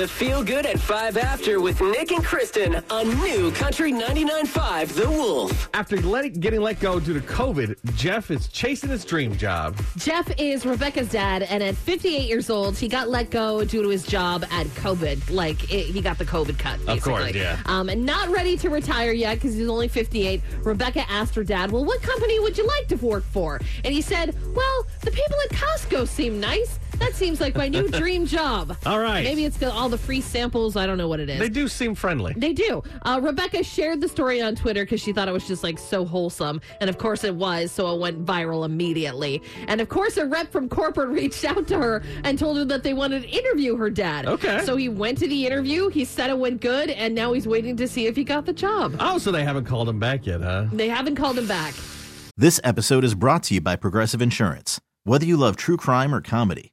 The Feel Good at 5 After with Nick and Kristen on New Country 99.5 The Wolf. After letting, getting let go due to COVID, Jeff is chasing his dream job. Jeff is Rebecca's dad, and at 58 years old, he got let go due to his job at COVID. Like, it, he got the COVID cut, basically. Of course, yeah. Um, and not ready to retire yet because he's only 58. Rebecca asked her dad, Well, what company would you like to work for? And he said, Well, the people at Costco seem nice. That seems like my new dream job. All right. Maybe it's got all the free samples. I don't know what it is. They do seem friendly. They do. Uh, Rebecca shared the story on Twitter because she thought it was just like so wholesome. And of course it was, so it went viral immediately. And of course, a rep from corporate reached out to her and told her that they wanted to interview her dad. Okay. So he went to the interview. He said it went good. And now he's waiting to see if he got the job. Oh, so they haven't called him back yet, huh? They haven't called him back. This episode is brought to you by Progressive Insurance. Whether you love true crime or comedy,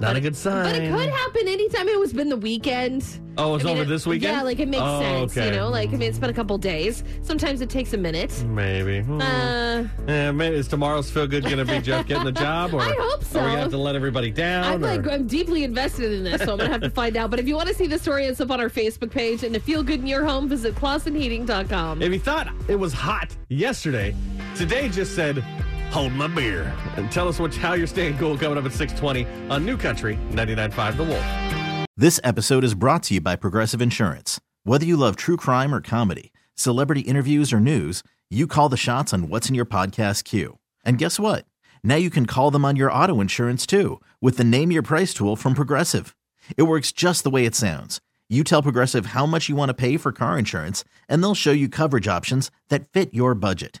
Not a good sign. But it could happen anytime it was been the weekend. Oh, it's I mean, over it- this weekend? Yeah, like it makes Oh, sense. okay. You know, like I mean, it's been a couple days. Sometimes it takes a minute. Maybe. Hmm. Uh, Eh, maybe is tomorrow's feel good going to be Jeff getting the job? Or I hope Are we so. going to have to let everybody down? I'm like I'm deeply invested in this, so I'm gonna have to find out. But if you want to see the story, it's up on our Facebook page. And to feel good in your home, visit ClausenHeating.com. If you thought it was hot yesterday, today just said, hold my beer. And tell us what, how you're staying cool coming up at 620 on New Country 99.5 The Wolf. This episode is brought to you by Progressive Insurance. Whether you love true crime or comedy, celebrity interviews or news, you call the shots on what's in your podcast queue. And guess what? Now you can call them on your auto insurance too with the Name Your Price tool from Progressive. It works just the way it sounds. You tell Progressive how much you want to pay for car insurance, and they'll show you coverage options that fit your budget.